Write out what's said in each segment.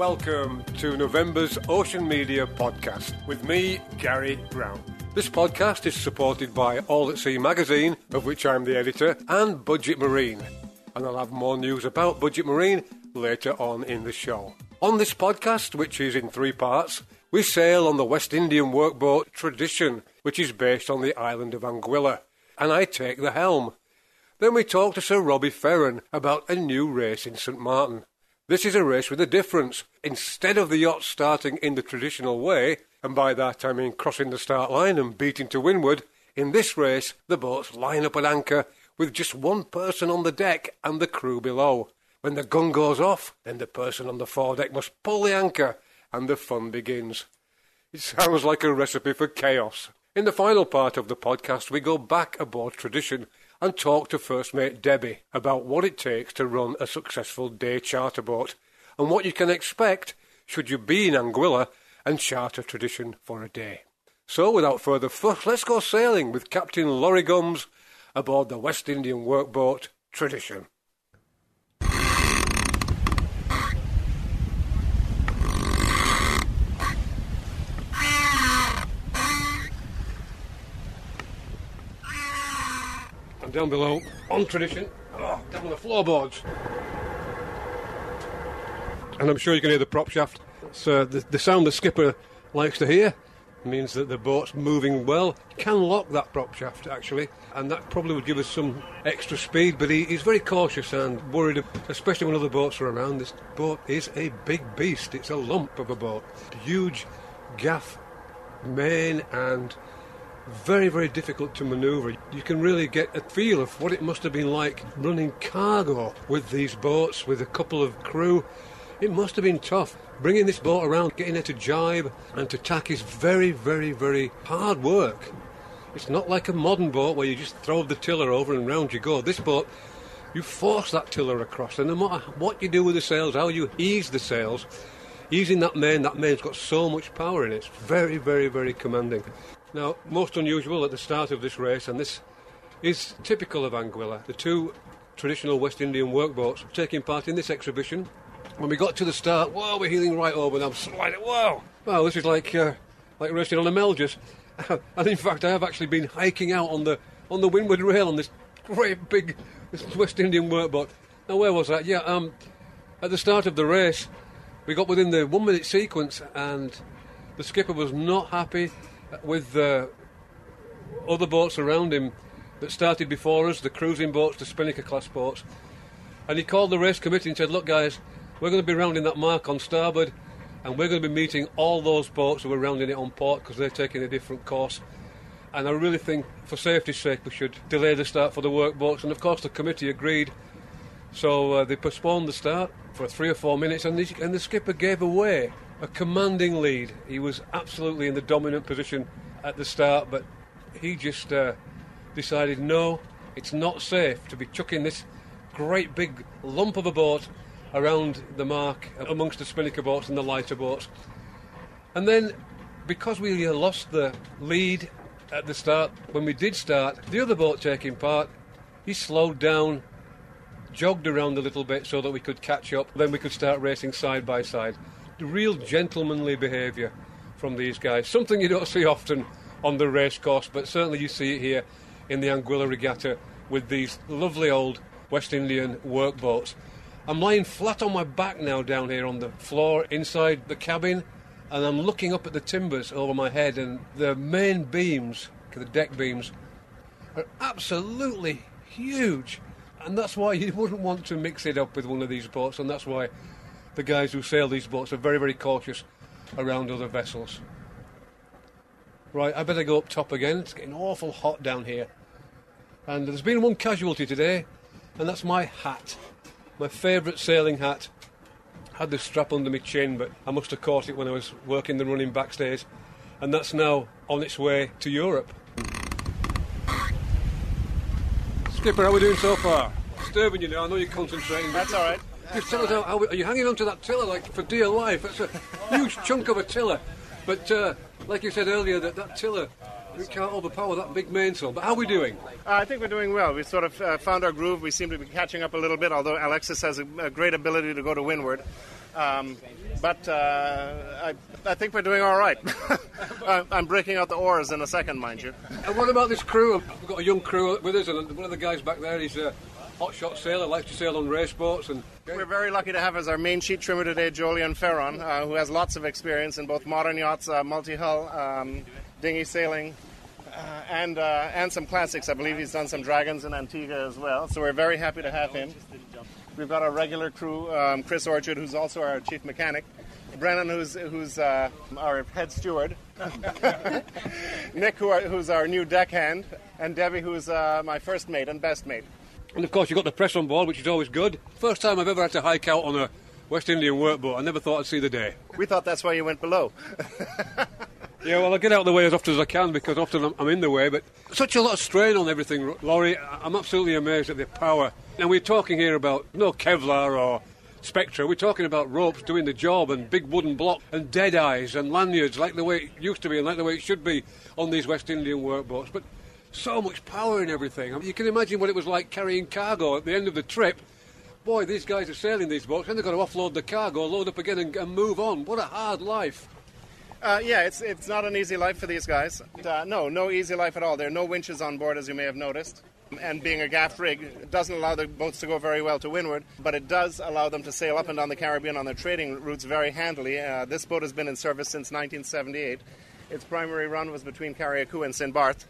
Welcome to November's Ocean Media podcast with me, Gary Brown. This podcast is supported by All at Sea magazine, of which I'm the editor, and Budget Marine. And I'll have more news about Budget Marine later on in the show. On this podcast, which is in three parts, we sail on the West Indian workboat Tradition, which is based on the island of Anguilla, and I take the helm. Then we talk to Sir Robbie Ferron about a new race in St Martin. This is a race with a difference. Instead of the yacht starting in the traditional way, and by that I mean crossing the start line and beating to windward, in this race the boats line up at anchor with just one person on the deck and the crew below. When the gun goes off, then the person on the foredeck must pull the anchor, and the fun begins. It sounds like a recipe for chaos. In the final part of the podcast, we go back aboard tradition and talk to first mate Debbie about what it takes to run a successful day charter boat and what you can expect should you be in Anguilla and charter tradition for a day. So, without further fuss, let's go sailing with Captain Laurie Gumbs aboard the West Indian workboat Tradition. And down below, on tradition, oh, down on the floorboards. And I'm sure you can hear the prop shaft. So the, the sound the skipper likes to hear means that the boat's moving well. Can lock that prop shaft actually, and that probably would give us some extra speed. But he, he's very cautious and worried, especially when other boats are around. This boat is a big beast. It's a lump of a boat, huge gaff main and very, very difficult to manoeuvre. You can really get a feel of what it must have been like running cargo with these boats with a couple of crew. It must have been tough. Bringing this boat around, getting it to jibe and to tack is very, very, very hard work. It's not like a modern boat where you just throw the tiller over and round you go. This boat, you force that tiller across, and no matter what you do with the sails, how you ease the sails, easing that main, that main's got so much power in it. It's very, very, very commanding. Now, most unusual at the start of this race, and this is typical of Anguilla, the two traditional West Indian workboats taking part in this exhibition. When we got to the start, whoa, we're heeling right over, and I'm sliding, whoa! Well, this is like uh, like racing on a Melges. and in fact, I have actually been hiking out on the on the windward rail on this great big West Indian workboat. Now, where was that? Yeah, um, at the start of the race, we got within the one minute sequence, and the skipper was not happy with the other boats around him that started before us, the cruising boats, the Spinnaker class boats. And he called the race committee and said, Look, guys, we're going to be rounding that mark on starboard, and we're going to be meeting all those boats who are rounding it on port because they're taking a different course. And I really think, for safety's sake, we should delay the start for the workboats. And of course, the committee agreed. So uh, they postponed the start for three or four minutes, and the, and the skipper gave away a commanding lead. He was absolutely in the dominant position at the start, but he just uh, decided no, it's not safe to be chucking this great big lump of a boat around the mark amongst the spinnaker boats and the lighter boats. And then, because we lost the lead at the start, when we did start, the other boat taking part, he slowed down, jogged around a little bit so that we could catch up, then we could start racing side by side real gentlemanly behaviour from these guys. Something you don't see often on the racecourse, but certainly you see it here in the Anguilla Regatta with these lovely old West Indian workboats. I'm lying flat on my back now down here on the floor inside the cabin, and I'm looking up at the timbers over my head, and the main beams, the deck beams, are absolutely huge. And that's why you wouldn't want to mix it up with one of these boats, and that's why the guys who sail these boats are very, very cautious around other vessels. Right, I better go up top again. It's getting awful hot down here. And there's been one casualty today, and that's my hat. My favourite sailing hat. Had this strap under my chin, but I must have caught it when I was working the running backstay. And that's now on its way to Europe. Skipper, how are we doing so far? Disturbing you now, I know you're concentrating. That's all right. Just tell us how, how, are you hanging on to that tiller like for dear life? It's a huge chunk of a tiller. But uh, like you said earlier, that, that tiller we can't overpower that big mainsail. But how are we doing? Uh, I think we're doing well. We sort of uh, found our groove. We seem to be catching up a little bit, although Alexis has a, a, great ability to go to windward. Um, but uh, I, I think we're doing all right. I'm breaking out the oars in a second, mind you. And what about this crew? We've got a young crew with us, and one of the guys back there, he's a hotshot sailor, likes to sail on race boats. And we're very lucky to have as our main sheet trimmer today Jolyon Ferron, uh, who has lots of experience in both modern yachts, uh, multi-hull, um, dinghy sailing, uh, and uh, and some classics. I believe he's done some dragons in Antigua as well. So we're very happy to have him. We've got our regular crew, um, Chris Orchard, who's also our chief mechanic. Brennan, who's who's uh, our head steward, Nick, who are, who's our new deckhand, and Debbie, who's uh, my first mate and best mate. And of course, you've got the press on board, which is always good. First time I've ever had to hike out on a West Indian workboat. I never thought I'd see the day. We thought that's why you went below. yeah, well, I get out of the way as often as I can because often I'm in the way, but such a lot of strain on everything, Laurie. I'm absolutely amazed at the power. And we're talking here about no Kevlar or Spectra. We're talking about ropes doing the job and big wooden blocks and dead eyes and lanyards like the way it used to be and like the way it should be on these West Indian workboats. But so much power in everything. I mean, you can imagine what it was like carrying cargo at the end of the trip. Boy, these guys are sailing these boats, and they've got to offload the cargo, load up again, and, and move on. What a hard life. Uh, yeah, it's it's not an easy life for these guys. Uh, no, no easy life at all. There are no winches on board, as you may have noticed. And being a gaff rig doesn't allow the boats to go very well to windward, but it does allow them to sail up and down the Caribbean on their trading routes very handily. Uh, this boat has been in service since 1978. Its primary run was between Carriacou and St. Barth.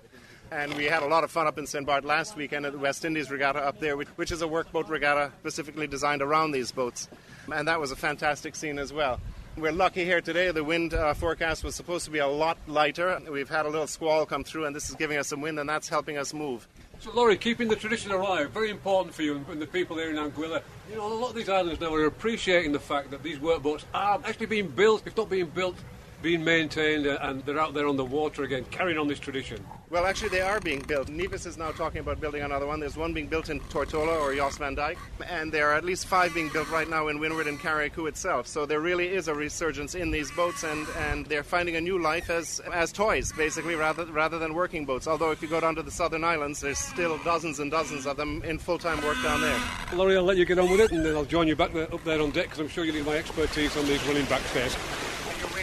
And we had a lot of fun up in St. Bart last weekend at the West Indies Regatta up there, which, which is a workboat regatta specifically designed around these boats. And that was a fantastic scene as well. We're lucky here today. The wind uh, forecast was supposed to be a lot lighter. We've had a little squall come through, and this is giving us some wind, and that's helping us move. So, Laurie, keeping the tradition alive, very important for you and the people here in Anguilla. You know, a lot of these islands now are appreciating the fact that these workboats are actually being built, if not being built being maintained uh, and they're out there on the water again, carrying on this tradition? Well, actually, they are being built. Nevis is now talking about building another one. There's one being built in Tortola or Jost Van Dyke, and there are at least five being built right now in Windward and Carriacou itself. So there really is a resurgence in these boats, and, and they're finding a new life as as toys, basically, rather rather than working boats. Although if you go down to the southern islands, there's still dozens and dozens of them in full-time work down there. Laurie, I'll let you get on with it, and then I'll join you back there, up there on deck because I'm sure you need my expertise on these running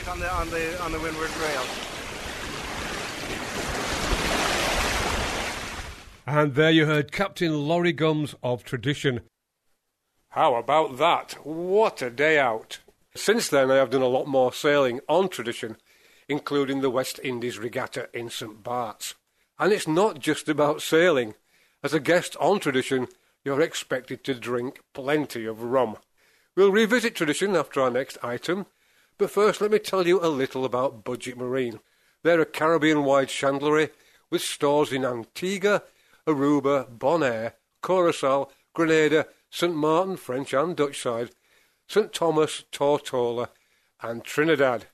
backstays on the on the on the windward rail. And there you heard Captain Laurie Gumbs of Tradition. How about that? What a day out! Since then, I have done a lot more sailing on Tradition, including the West Indies Regatta in St Bart's. And it's not just about sailing. As a guest on Tradition, you're expected to drink plenty of rum. We'll revisit Tradition after our next item, but first, let me tell you a little about Budget Marine. They're a Caribbean wide chandlery with stores in Antigua, Aruba, Bonaire, Curacao, Grenada, St. Martin, French and Dutch side, St. Thomas, Tortola, and Trinidad.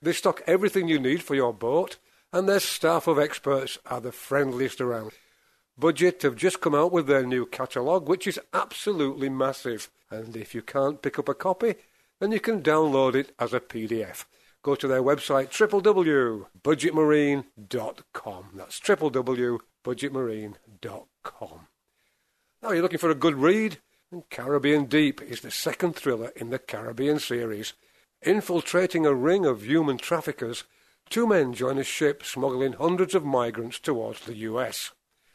They stock everything you need for your boat, and their staff of experts are the friendliest around. Budget have just come out with their new catalogue, which is absolutely massive. And if you can't pick up a copy, and you can download it as a PDF. Go to their website www.budgetmarine.com. That's www.budgetmarine.com. Now you're looking for a good read? And Caribbean Deep is the second thriller in the Caribbean series. Infiltrating a ring of human traffickers, two men join a ship smuggling hundreds of migrants towards the US.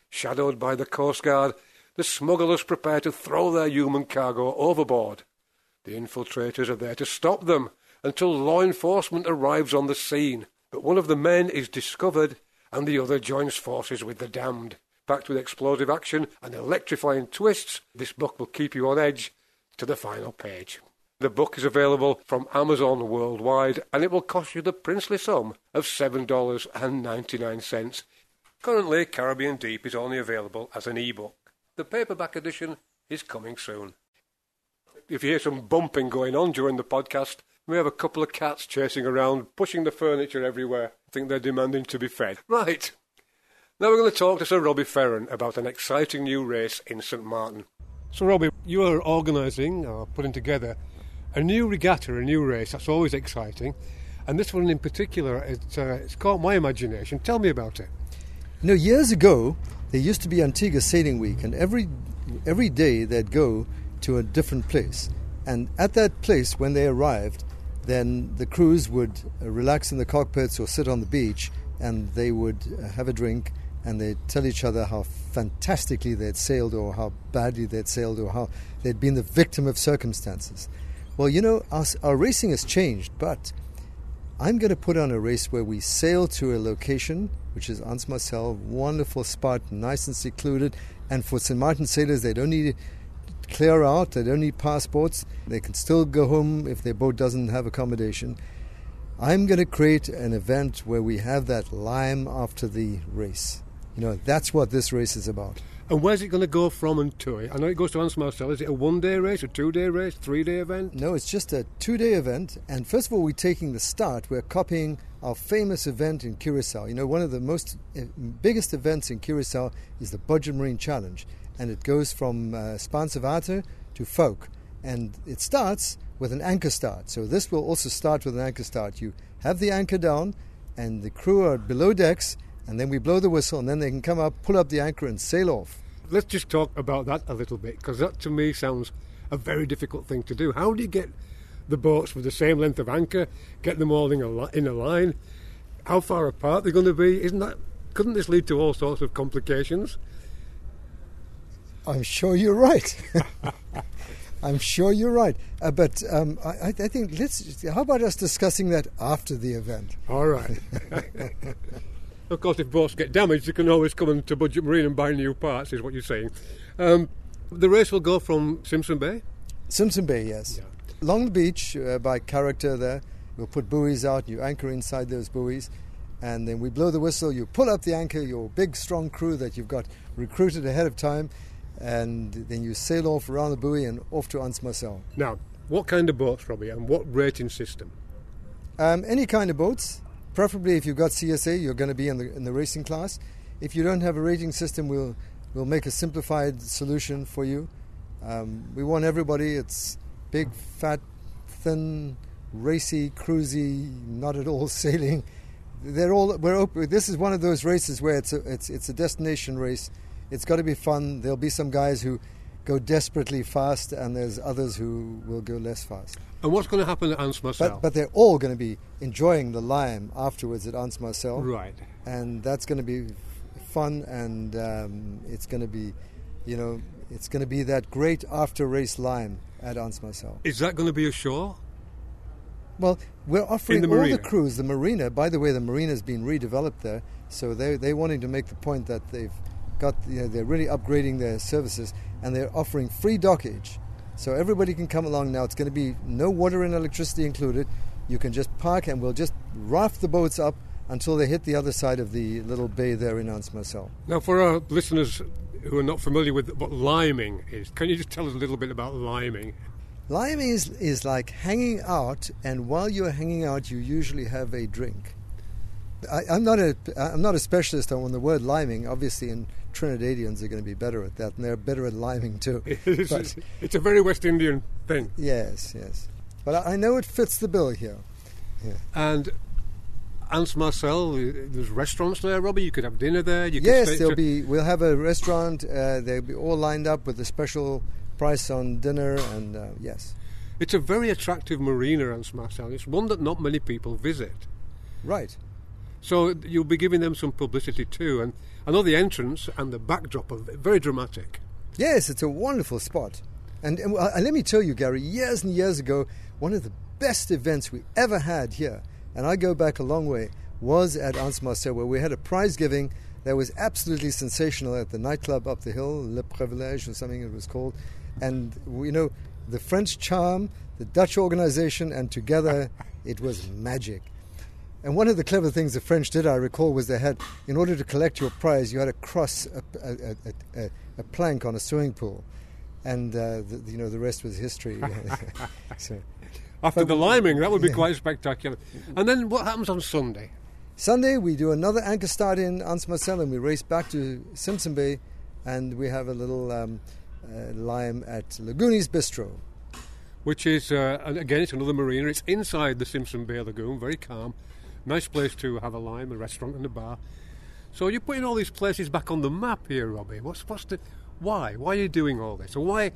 Shadowed by the Coast Guard, the smugglers prepare to throw their human cargo overboard. The infiltrators are there to stop them until law enforcement arrives on the scene. But one of the men is discovered and the other joins forces with the damned. Packed with explosive action and electrifying twists, this book will keep you on edge to the final page. The book is available from Amazon worldwide and it will cost you the princely sum of $7.99. Currently, Caribbean Deep is only available as an e-book. The paperback edition is coming soon if you hear some bumping going on during the podcast, we have a couple of cats chasing around, pushing the furniture everywhere. I think they're demanding to be fed. Right. Now we're going to talk to Sir Robbie Ferron about an exciting new race in St Martin. So, Robbie, you are organising or putting together a new regatta, a new race. That's always exciting. And this one in particular, it's, uh, it's caught my imagination. Tell me about it. You know, years ago, there used to be Antigua Sailing Week, and every every day they'd go to a different place. And at that place, when they arrived, then the crews would uh, relax in the cockpits or sit on the beach and they would uh, have a drink and they'd tell each other how fantastically they'd sailed or how badly they'd sailed or how they'd been the victim of circumstances. Well, you know, our, our racing has changed, but I'm going to put on a race where we sail to a location, which is Anse Marcel, wonderful spot, nice and secluded. And for St. Martin sailors, they don't need clear out, they don't need passports. They can still go home if their boat doesn't have accommodation. I'm going to create an event where we have that lime after the race. You know, that's what this race is about. And where's it going to go from and to? It? I know it goes to Anse Marcel. Is it a one day race, a two day race, three day event? No, it's just a two day event. And first of all, we're taking the start. We're copying our famous event in Curacao. You know, one of the most uh, biggest events in Curacao is the Budget Marine Challenge. And it goes from uh, to Folk. And it starts with an anchor start. So this will also start with an anchor start. You have the anchor down, and the crew are below decks, and then we blow the whistle, and then they can come up, pull up the anchor, and sail off. Let's just talk about that a little bit, because that to me sounds a very difficult thing to do. How do you get the boats with the same length of anchor, get them all in a, in a line? How far apart they're going to be? Isn't that? Couldn't this lead to all sorts of complications? I'm sure you're right. I'm sure you're right. Uh, but um, I, I, think let's. How about us discussing that after the event? All right. of course, if boats get damaged, you can always come into Budget Marine and buy new parts. Is what you're saying. Um, the race will go from Simpson Bay. Simpson Bay, yes. Yeah. Along the beach uh, by Karakter there, we'll put buoys out. You anchor inside those buoys, and then we blow the whistle. You pull up the anchor. Your big, strong crew that you've got recruited ahead of time and then you sail off around the buoy and off to Anse Marcel. Now, what kind of boats, Robbie, and what rating system? Um, any kind of boats. Preferably, if you've got CSA, you're going to be in the in the racing class. If you don't have a rating system, we'll we'll make a simplified solution for you. Um, we want everybody. It's big, fat, thin, racy, cruisy, not at all sailing. They're all we're open. This is one of those races where it's a, it's it's a destination race it's got to be fun. There'll be some guys who go desperately fast, and there's others who will go less fast. And what's going to happen at Anse Marcel? But, but they're all going to be enjoying the lime afterwards at Anse Marcel. Right. And that's going to be fun, and um, it's going to be, you know, it's going to be that great after race lime at Anse Marcel. Is that going to be a show? Well, we're offering the all marina. the crews the marina. By the way, the marina has been redeveloped there, so they they're wanting to make the point that they've got you know, they're really upgrading their services and they're offering free dockage. So everybody can come along now. It's going to be no water and electricity included. You can just park and we'll just raft the boats up until they hit the other side of the little bay there in Anse Marcel. Now, for our listeners who are not familiar with what liming is, can you just tell us a little bit about liming? Liming is, is like hanging out, and while you're hanging out, you usually have a drink. I, am not a I'm not a specialist on the word liming. Obviously, in Trinidadians are going to be better at that, and they're better at liming too. it's, it's a very West Indian thing. Yes, yes. But I, I know it fits the bill here. Yeah. And Anse Marcel, there's restaurants there, Robbie. You could have dinner there. You yes, there'll be. We'll have a restaurant. Uh, they'll be all lined up with a special price on dinner, and uh, yes. It's a very attractive marina, Anse Marcel. It's one that not many people visit. Right. So you'll be giving them some publicity too. And I know the entrance and the backdrop are very dramatic. Yes, it's a wonderful spot. And, and, uh, let me tell you, Gary, years and years ago, one of the best events we ever had here, and I go back a long way, was at Anse Marcel, where we had a prize giving that was absolutely sensational at the nightclub up the hill, Le Privilège or something it was called. And, you know, the French charm, the Dutch organization, and together it was magic. And one of the clever things the French did, I recall, was they had, in order to collect your prize, you had to cross a, a, a, a plank on a swimming pool. And, uh, the, you know, the rest was history. so, After the liming, that would be yeah. quite spectacular. And then what happens on Sunday? Sunday, we do another anchor start in Anse Marcel and we race back to Simpson Bay and we have a little um, uh, lime at Lagooni's Bistro. Which is, uh, again, it's another marina. It's inside the Simpson Bay Lagoon, very calm. Nice place to have a lime, a restaurant and a bar. So you're putting all these places back on the map here, Robbie. What's, what's the, why? Why are you doing all this? Why,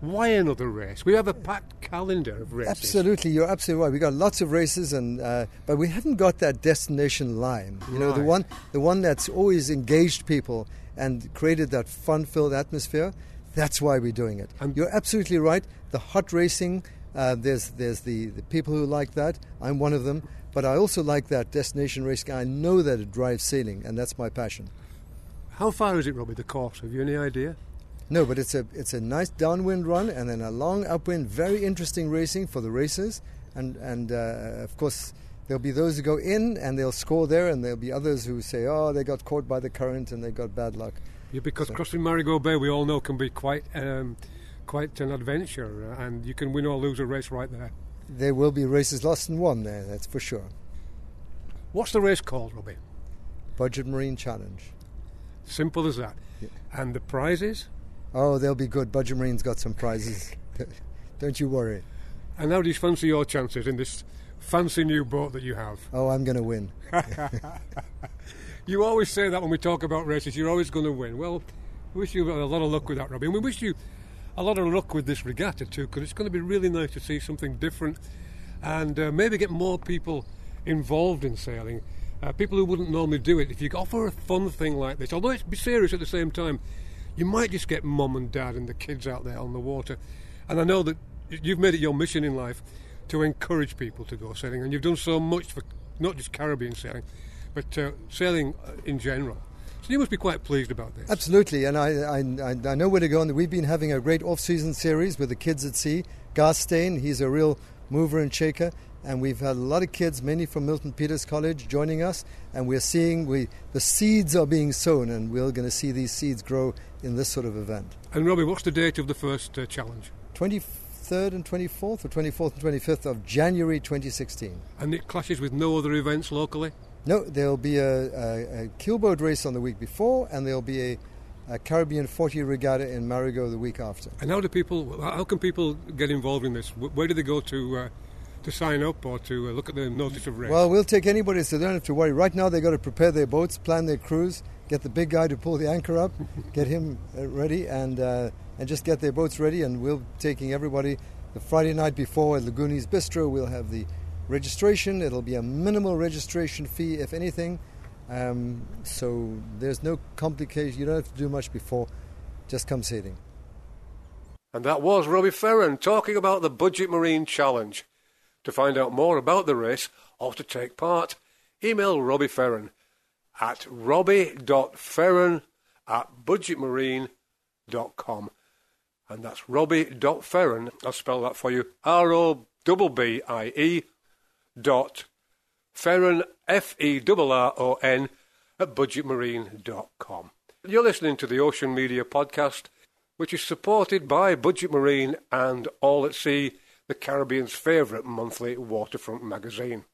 Why another race? We have a packed calendar of races. Absolutely, you're absolutely right. We got lots of races, and uh, but we haven't got that destination line. You know, the one the one that's always engaged people and created that fun-filled atmosphere. That's why we're doing it. And- you're absolutely right. The hot racing, uh, there's there's the, the people who like that. I'm one of them. But I also like that destination racing. I know that it drives sailing, and that's my passion. How far is it, Robbie, the course? Have you any idea? No, but it's a it's a nice downwind run and then a long upwind. Very interesting racing for the racers, and and uh, of course there'll be those who go in and they'll score there, and there'll be others who say, oh, they got caught by the current and they got bad luck. Yeah, because crossing Marigot Bay, we all know, can be quite um, quite an adventure, uh, and you can win or lose a race right there. There will be races lost and won there, that's for sure. What's the race called, Robbie? Budget Marine Challenge. Simple as that. Yeah. And the prizes? Oh, they'll be good. Budget Marine's got some prizes. Don't you worry. And how do you fancy your chances in this fancy new boat that you have? Oh, I'm going to win. You always say that when we talk about races, you're always going to win. Well, we wish you a lot of luck with that, Robbie. And we wish you a lot of luck with this regatta too, because it's going to be really nice to see something different and uh, maybe get more people involved in sailing. Uh, people who wouldn't normally do it. If you offer a fun thing like this, although it's be serious at the same time, you might just get mum and dad and the kids out there on the water. And I know that you've made it your mission in life to encourage people to go sailing, and you've done so much for not just Caribbean sailing, but uh, sailing uh, in general. So you must be quite pleased about this. Absolutely, and I, I, I- know where to go. And we've been having a great off-season series with the kids at sea. Garstein, he's a real mover and shaker, and we've had a lot of kids, many from Milton Peters College, joining us. And we're seeing we the seeds are being sown, and we're going to see these seeds grow in this sort of event. And Robbie, what's the date of the first uh, challenge? 23rd and 24th, or 24th and 25th of January 2016. And it clashes with no other events locally. No, there'll be a, a, a keelboat race on the week before, and there'll be a, a Caribbean 40 regatta in Marigot the week after. And how do people? How can people get involved in this? Where do they go to uh, to sign up or to uh, look at the notice of race? Well, we'll take anybody, so they don't have to worry. Right now, they've got to prepare their boats, plan their cruise, get the big guy to pull the anchor up, get him uh, ready, and uh, and just get their boats ready. And we'll be taking everybody the Friday night before at Lagooni's Bistro. We'll have the registration. It'll be a minimal registration fee, if anything. Um, so there's no complication. You don't have to do much before. Just come sailing. And that was Robbie Ferron talking about the Budget Marine Challenge. To find out more about the race or to take part, email Robbie Ferron at robbie.ferron at budgetmarine.com. And that's robbie.ferron, I'll spell that for you, R-O-B-B-I-E dot ferron, F-E-R-R-O-N, at budgetmarine.com. You're listening to the Ocean Media Podcast, which is supported by Budget Marine and All at Sea, the Caribbean's favourite monthly waterfront magazine.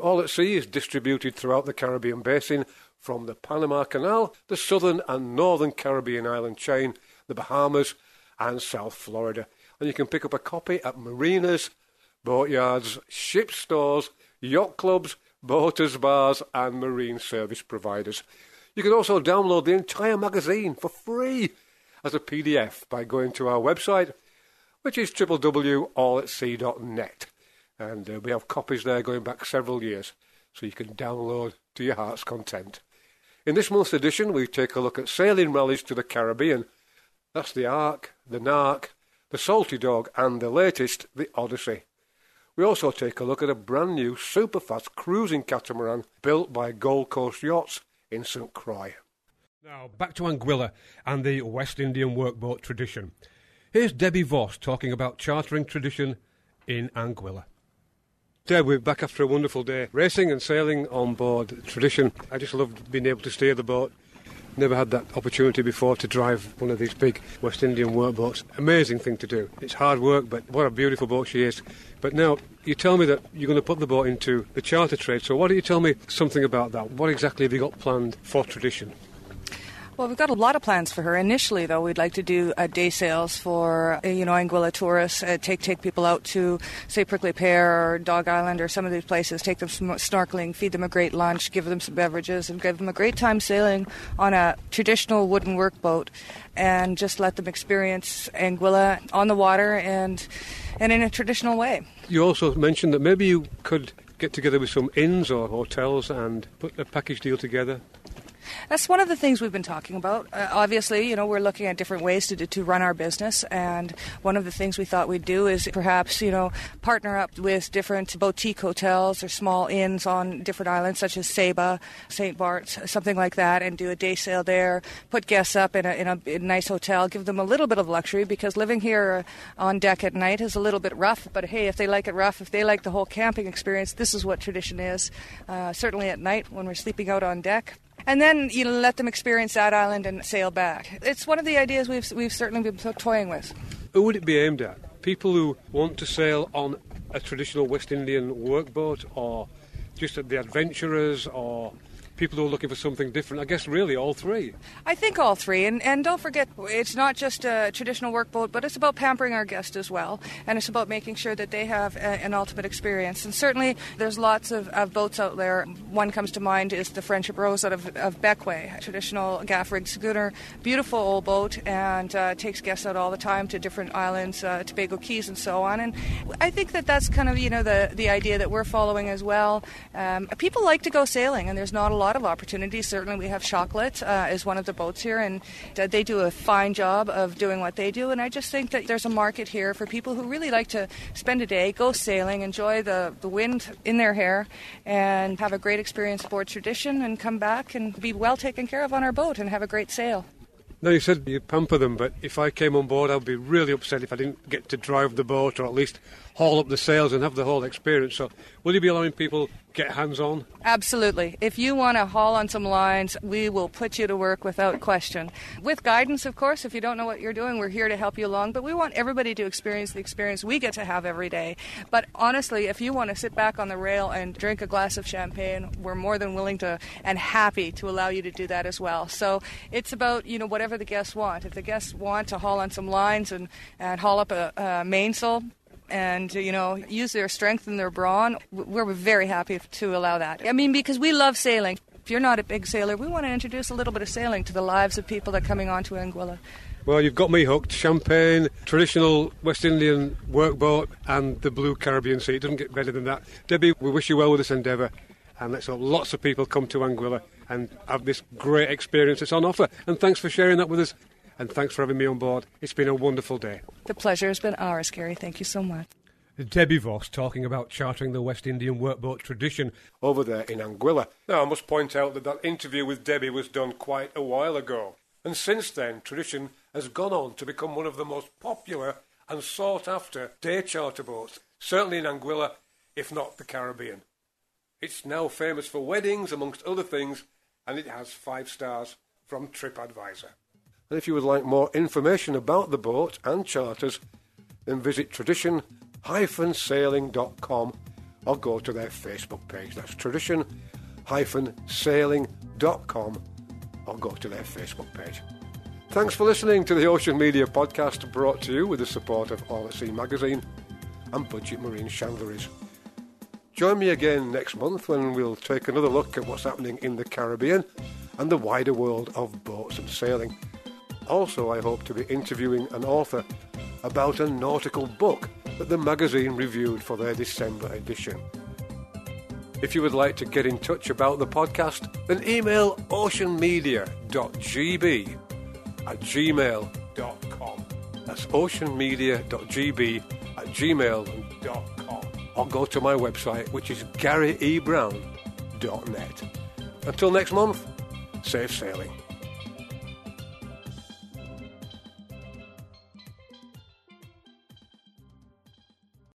All at Sea is distributed throughout the Caribbean basin from the Panama Canal, the southern and northern Caribbean island chain, the Bahamas, and South Florida. And you can pick up a copy at marinas, boatyards, ship stores, yacht clubs, boaters bars, and marine service providers. You can also download the entire magazine for free as a PDF by going to our website, which is www.allatsea.net. And uh, we have copies there going back several years, so you can download to your heart's content. In this month's edition, we take a look at sailing rallies to the Caribbean. That's the ARC, the NARC, the Salty Dawg, and the latest, the Odyssey. We also take a look at a brand new superfast cruising catamaran built by Gold Coast Yachts in St Croix. Now, back to Anguilla and the West Indian workboat tradition. Here's Debbie Vos talking about chartering tradition in Anguilla. Deb, we're back after a wonderful day racing and sailing on board tradition. I just loved being able to steer the boat. Never had that opportunity before to drive one of these big West Indian workboats. Amazing thing to do. It's hard work, but what a beautiful boat she is. But now, you tell me that you're going to put the boat into the charter trade, so why don't you tell me something about that? What exactly have you got planned for tradition? Well, we've got a lot of plans for her. Initially, though, we'd like to do uh, day sails for uh, you know Anguilla tourists. Uh, take take people out to say Prickly Pear or Dog Island or some of these places. Take them snorkeling, feed them a great lunch, give them some beverages, and give them a great time sailing on a traditional wooden workboat, and just let them experience Anguilla on the water and and in a traditional way. You also mentioned that maybe you could get together with some inns or hotels and put a package deal together that's one of the things we've been talking about. Uh, obviously, you know, we're looking at different ways to to run our business, and one of the things we thought we'd do is perhaps, you know, partner up with different boutique hotels or small inns on different islands, such as Saba, St. Bart's, something like that, and do a day sail there. Put guests up in a, in a, in a nice hotel, give them a little bit of luxury because living here on deck at night is a little bit rough. But hey, if they like it rough, if they like the whole camping experience, this is what tradition is. Uh, certainly at night when we're sleeping out on deck and then you let them experience that island and sail back. It's one of the ideas we've we've certainly been toying with. Who would it be aimed at? People who want to sail on a traditional West Indian workboat, or just the adventurers, or people who are looking for something different? I guess really all three. I think all three. And, and don't forget, it's not just a traditional workboat, but it's about pampering our guests as well. And it's about making sure that they have a, an ultimate experience. And certainly there's lots of, of, boats out there. One comes to mind is the Friendship Rose out of, of a traditional gaff rigged schooner. Beautiful old boat and uh, takes guests out all the time to different islands, uh, Tobago Cays, and so on. And I think that that's kind of, you know, the, the idea that we're following as well. Um, people like to go sailing, and there's not a lot lot of opportunities. Certainly, we have Chocolate uh, is one of the boats here, and they do a fine job of doing what they do. And I just think that there's a market here for people who really like to spend a day, go sailing, enjoy the, the wind in their hair, and have a great experience aboard tradition, and come back and be well taken care of on our boat and have a great sail. Now, you said you pamper them, but if I came on board, I'd be really upset if I didn't get to drive the boat or at least haul up the sails and have the whole experience. So, will you be allowing people get hands on? Absolutely. If you want to haul on some lines, we will put you to work without question. With guidance, of course. If you don't know what you're doing, we're here to help you along. But we want everybody to experience the experience we get to have every day. But honestly, if you want to sit back on the rail and drink a glass of champagne, we're more than willing to and happy to allow you to do that as well. So it's about you know whatever the guests want. If the guests want to haul on some lines and, and haul up a, a mainsail, and you know use their strength and their brawn, we're very happy to allow that. I mean, because we love sailing. If you're not a big sailor, we want to introduce a little bit of sailing to the lives of people that are coming onto Anguilla. Well, you've got me hooked. Champagne, traditional West Indian workboat, and the blue Caribbean Sea. It doesn't get better than that. Debbie, we wish you well with this endeavour, and let's hope lots of people come to Anguilla and have this great experience that's on offer. And thanks for sharing that with us and thanks for having me on board. It's been a wonderful day. The pleasure has been ours, Gary. Thank you so much. Debbie Vos talking about chartering the West Indian workboat tradition over there in Anguilla. Now, I must point out that that interview with Debbie was done quite a while ago, and since then, tradition has gone on to become one of the most popular and sought after day charter boats, certainly in Anguilla, if not the Caribbean. It's now famous for weddings, amongst other things, and it has five stars from TripAdvisor. And if you would like more information about the boat and charters, then visit tradition-sailing.com or go to their Facebook page. That's tradition-sailing.com or go to their Facebook page. Thanks for listening to the Ocean Media podcast brought to you with the support of All at Sea magazine and Budget Marine Chandleries. Join me again next month when we'll take another look at what's happening in the Caribbean and the wider world of boats and sailing. Also, I hope to be interviewing an author about a nautical book that the magazine reviewed for their December edition. If you would like to get in touch about the podcast, then email oceanmedia.gb at gmail.com. That's oceanmedia.gb at gmail.com. Or go to my website, which is garryebrown.net. Until next month, safe sailing.